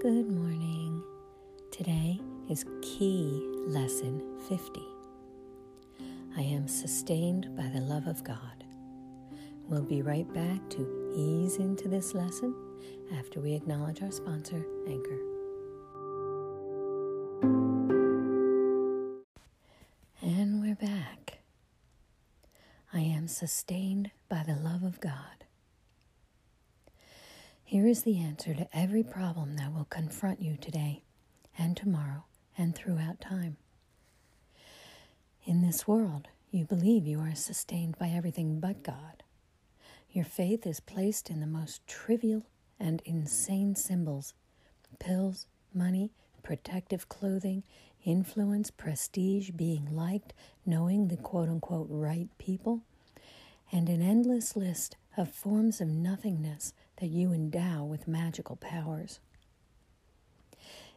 Good morning. Today is Key Lesson 50. I am sustained by the love of God. We'll be right back to ease into this lesson after we acknowledge our sponsor, Anchor. And we're back. I am sustained by the love of God. Here is the answer to every problem that will confront you today and tomorrow and throughout time. In this world, you believe you are sustained by everything but God. Your faith is placed in the most trivial and insane symbols pills, money, protective clothing, influence, prestige, being liked, knowing the quote unquote right people, and an endless list of forms of nothingness that you endow with magical powers.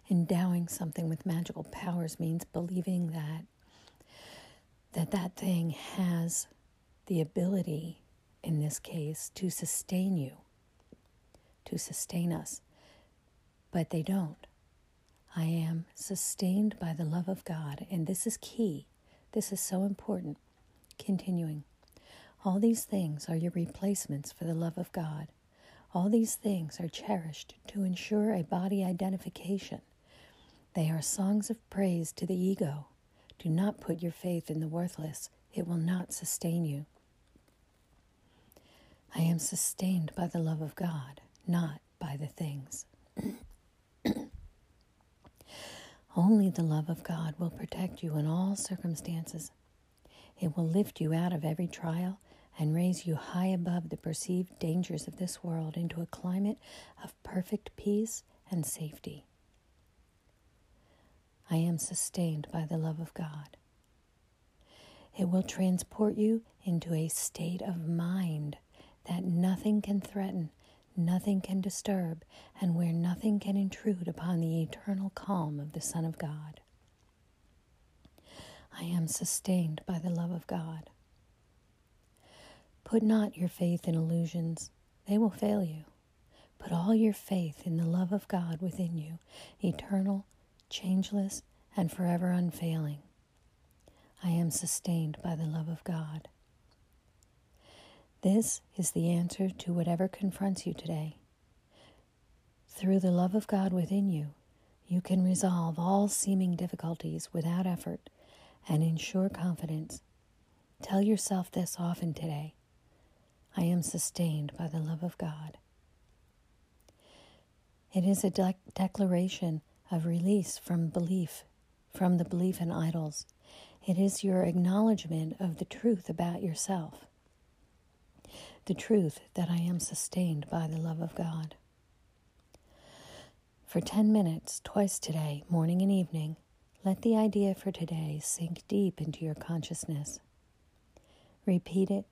Endowing something with magical powers means believing that that that thing has the ability in this case to sustain you to sustain us. But they don't. I am sustained by the love of god and this is key. This is so important. Continuing. All these things are your replacements for the love of God. All these things are cherished to ensure a body identification. They are songs of praise to the ego. Do not put your faith in the worthless, it will not sustain you. I am sustained by the love of God, not by the things. Only the love of God will protect you in all circumstances. It will lift you out of every trial and raise you high above the perceived dangers of this world into a climate of perfect peace and safety. I am sustained by the love of God. It will transport you into a state of mind that nothing can threaten, nothing can disturb, and where nothing can intrude upon the eternal calm of the Son of God. I am sustained by the love of God. Put not your faith in illusions, they will fail you. Put all your faith in the love of God within you, eternal, changeless, and forever unfailing. I am sustained by the love of God. This is the answer to whatever confronts you today. Through the love of God within you, you can resolve all seeming difficulties without effort and in sure confidence. Tell yourself this often today I am sustained by the love of God. It is a de- declaration of release from belief, from the belief in idols. It is your acknowledgement of the truth about yourself, the truth that I am sustained by the love of God. For 10 minutes, twice today, morning and evening, let the idea for today sink deep into your consciousness. Repeat it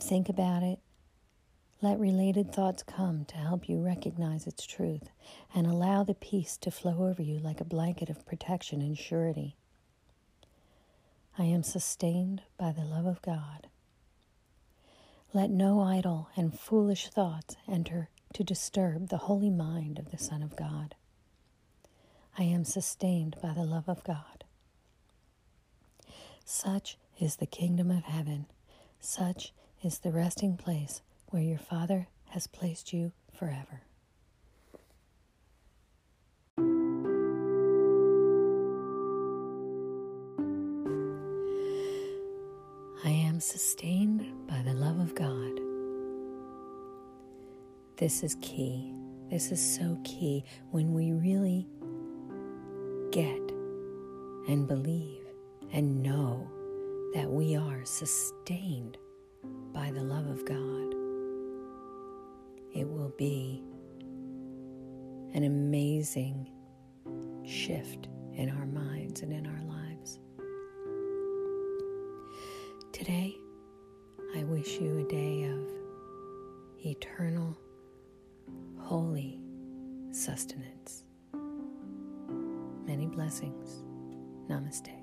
Think about it. Let related thoughts come to help you recognize its truth and allow the peace to flow over you like a blanket of protection and surety. I am sustained by the love of God. Let no idle and foolish thoughts enter to disturb the holy mind of the Son of God. I am sustained by the love of God. Such is the kingdom of heaven. Such is the resting place where your Father has placed you forever. I am sustained by the love of God. This is key. This is so key when we really get and believe and know that we are sustained by the love of God, it will be an amazing shift in our minds and in our lives. Today, I wish you a day of eternal, holy sustenance. Many blessings. Namaste.